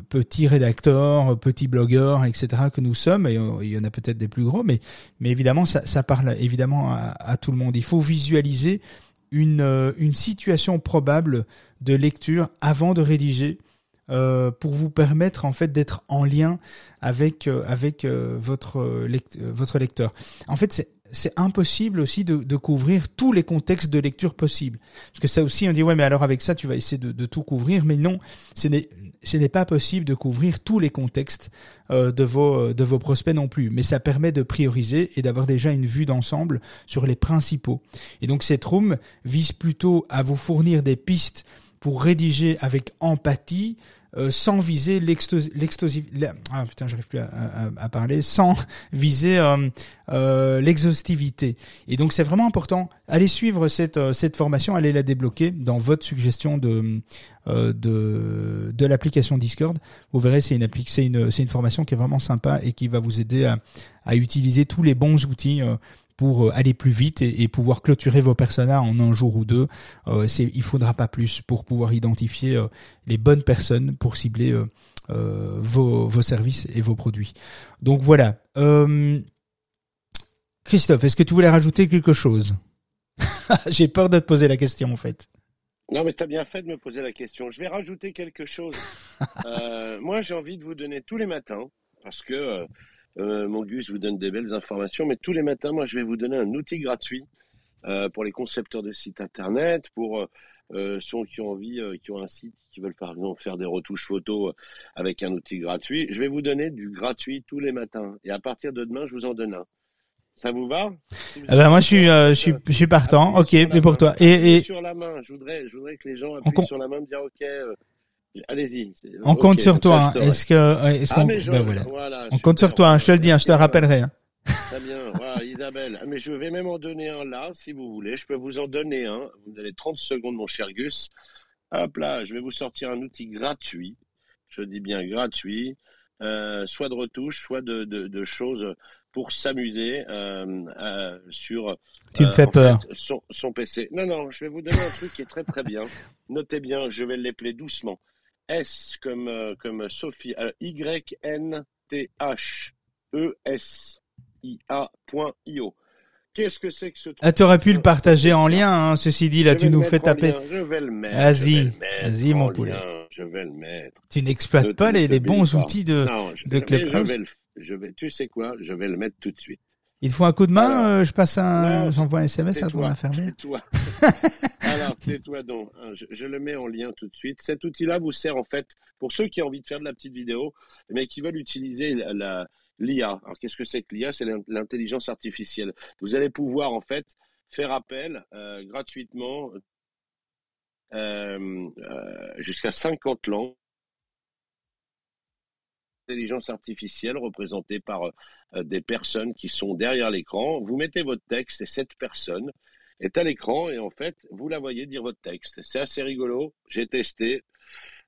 petits rédacteurs, petits blogueurs, etc. que nous sommes. Et il y en a peut-être des plus gros, mais mais évidemment, ça, parle évidemment à, tout le monde. Il faut visualiser une une situation probable de lecture avant de rédiger. Euh, pour vous permettre en fait d'être en lien avec avec votre votre lecteur. En fait, c'est c'est impossible aussi de, de, couvrir tous les contextes de lecture possibles. Parce que ça aussi, on dit ouais, mais alors avec ça, tu vas essayer de, de tout couvrir, mais non, ce n'est pas possible de couvrir tous les contextes euh, de vos de vos prospects non plus. Mais ça permet de prioriser et d'avoir déjà une vue d'ensemble sur les principaux. Et donc cette room vise plutôt à vous fournir des pistes pour rédiger avec empathie, euh, sans viser l'exhaustivité. Ah putain, j'arrive plus à, à, à, parler. Sans viser euh, euh, l'exhaustivité. Et donc c'est vraiment important. Allez suivre cette euh, cette formation, allez la débloquer dans votre suggestion de de de l'application Discord. Vous verrez, c'est une c'est une c'est une formation qui est vraiment sympa et qui va vous aider à à utiliser tous les bons outils pour euh, aller plus vite et, pouvoir clôturer vos personas en un jour ou deux. Euh, c'est, il faudra pas plus pour pouvoir identifier euh, les bonnes personnes pour cibler euh, vos, vos services et vos produits. Donc voilà. Christophe, est-ce que tu voulais rajouter quelque chose? J'ai peur de te poser la question en fait. Non, mais tu as bien fait de me poser la question. Je vais rajouter quelque chose. moi, j'ai envie de vous donner tous les matins, parce que euh, mon Gus vous donne des belles informations, mais tous les matins, moi, je vais vous donner un outil gratuit euh, pour les concepteurs de sites internet, pour euh, ceux qui ont envie, qui ont un site, qui veulent par exemple faire des retouches photos avec un outil gratuit. Je vais vous donner du gratuit tous les matins. Et à partir de demain, je vous en donne un. Ça vous va? Ah ben Moi, je suis, je suis, je suis partant. Ok, mais pour toi. Et, et, sur la main. Je voudrais, je voudrais que les gens appuient sur la main, me dire ok. Allez-y. On compte sur toi. Hein. Est-ce que, est-ce qu'on, ben voilà. On compte sur toi. Hein. Je te le dis. Hein. Je te rappellerai. Hein. Très bien. Voilà, Isabelle. Ah, mais je vais même en donner un là, si vous voulez. Je peux vous en donner un. Vous avez 30 secondes, mon cher Gus. Hop là, je vais vous sortir un outil gratuit. Je dis bien gratuit. Euh, soit de retouches, soit de, de, de choses pour s'amuser euh, euh, sur tu me fais peur. son, son, PC. Non, non, je vais vous donner un truc qui est très très bien. Notez bien, je vais l'épeler doucement. S comme, euh, comme Sophie, euh, Y-N-T-H-E-S-I-A.io. Qu'est-ce que c'est que ce truc Ah, t'aurais pu le partager en lien, hein, ceci dit, là, tu nous fais taper. Je vais le mettre. Vas-y, vas-y, mon poulet. je vais le mettre. Tu n'exploites pas les, les bons outils de, non, je, de Clubhouse. Je vais, je vais, tu sais quoi? Je vais le mettre tout de suite. Il te faut un coup de main, Alors, euh, je passe un, j'envoie un SMS à toi, fermer. toi. Alors, tais-toi donc. Hein, je, je, le mets en lien tout de suite. Cet outil-là vous sert en fait pour ceux qui ont envie de faire de la petite vidéo, mais qui veulent utiliser la, la l'IA. Alors, qu'est-ce que c'est que l'IA C'est l'intelligence artificielle. Vous allez pouvoir en fait faire appel euh, gratuitement euh, euh, jusqu'à 50 langues intelligence artificielle représentée par euh, des personnes qui sont derrière l'écran. Vous mettez votre texte et cette personne est à l'écran et en fait, vous la voyez dire votre texte. C'est assez rigolo. J'ai testé.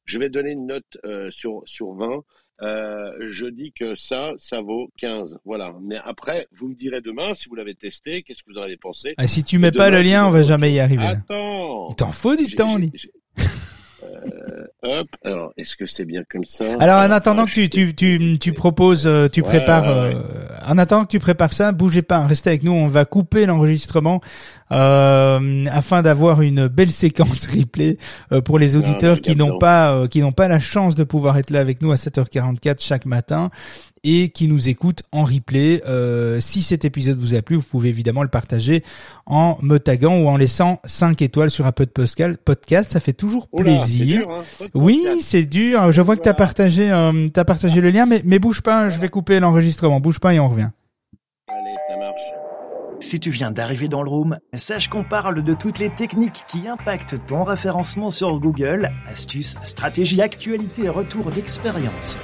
Je vais donner une note euh, sur, sur 20. Euh, je dis que ça, ça vaut 15. Voilà. Mais après, vous me direz demain si vous l'avez testé, qu'est-ce que vous en avez pensé. Ah, si tu mets pas le lien, on va jamais y arriver. Attends. Il t'en faut du temps, euh, hop. Alors, est-ce que c'est bien comme ça Alors, en attendant que tu, tu, tu, tu proposes, euh, tu ouais, prépares, ouais, ouais. Euh, en attendant que tu prépares ça, bougez pas, restez avec nous. On va couper l'enregistrement euh, afin d'avoir une belle séquence replay euh, pour les auditeurs qui n'ont pas, qui n'ont pas la chance de pouvoir être là avec nous à 7h44 chaque matin et qui nous écoutent en replay. Euh, si cet épisode vous a plu, vous pouvez évidemment le partager en me taguant ou en laissant 5 étoiles sur un peu de podcast. Ça fait toujours plaisir. Oula, dur, hein, oui, c'est dur. Je vois que tu as partagé, euh, as partagé le lien, mais, mais bouge pas, je vais couper l'enregistrement. Bouge pas et on revient. Si tu viens d'arriver dans le room, sache qu'on parle de toutes les techniques qui impactent ton référencement sur Google, astuces, stratégies, actualités et retours d'expérience.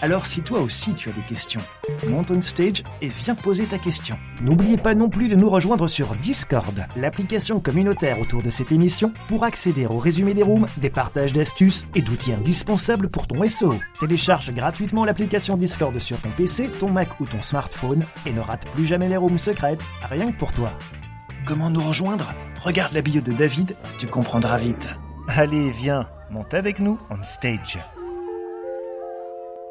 Alors si toi aussi tu as des questions, monte on stage et viens poser ta question. N'oubliez pas non plus de nous rejoindre sur Discord, l'application communautaire autour de cette émission pour accéder au résumé des rooms, des partages d'astuces et d'outils indispensables pour ton SEO. Télécharge gratuitement l'application Discord sur ton PC, ton Mac ou ton smartphone et ne rate plus jamais les rooms secrètes, rien que pour toi. Comment nous rejoindre? Regarde la bio de David, tu comprendras vite. Allez, viens, monte avec nous on stage.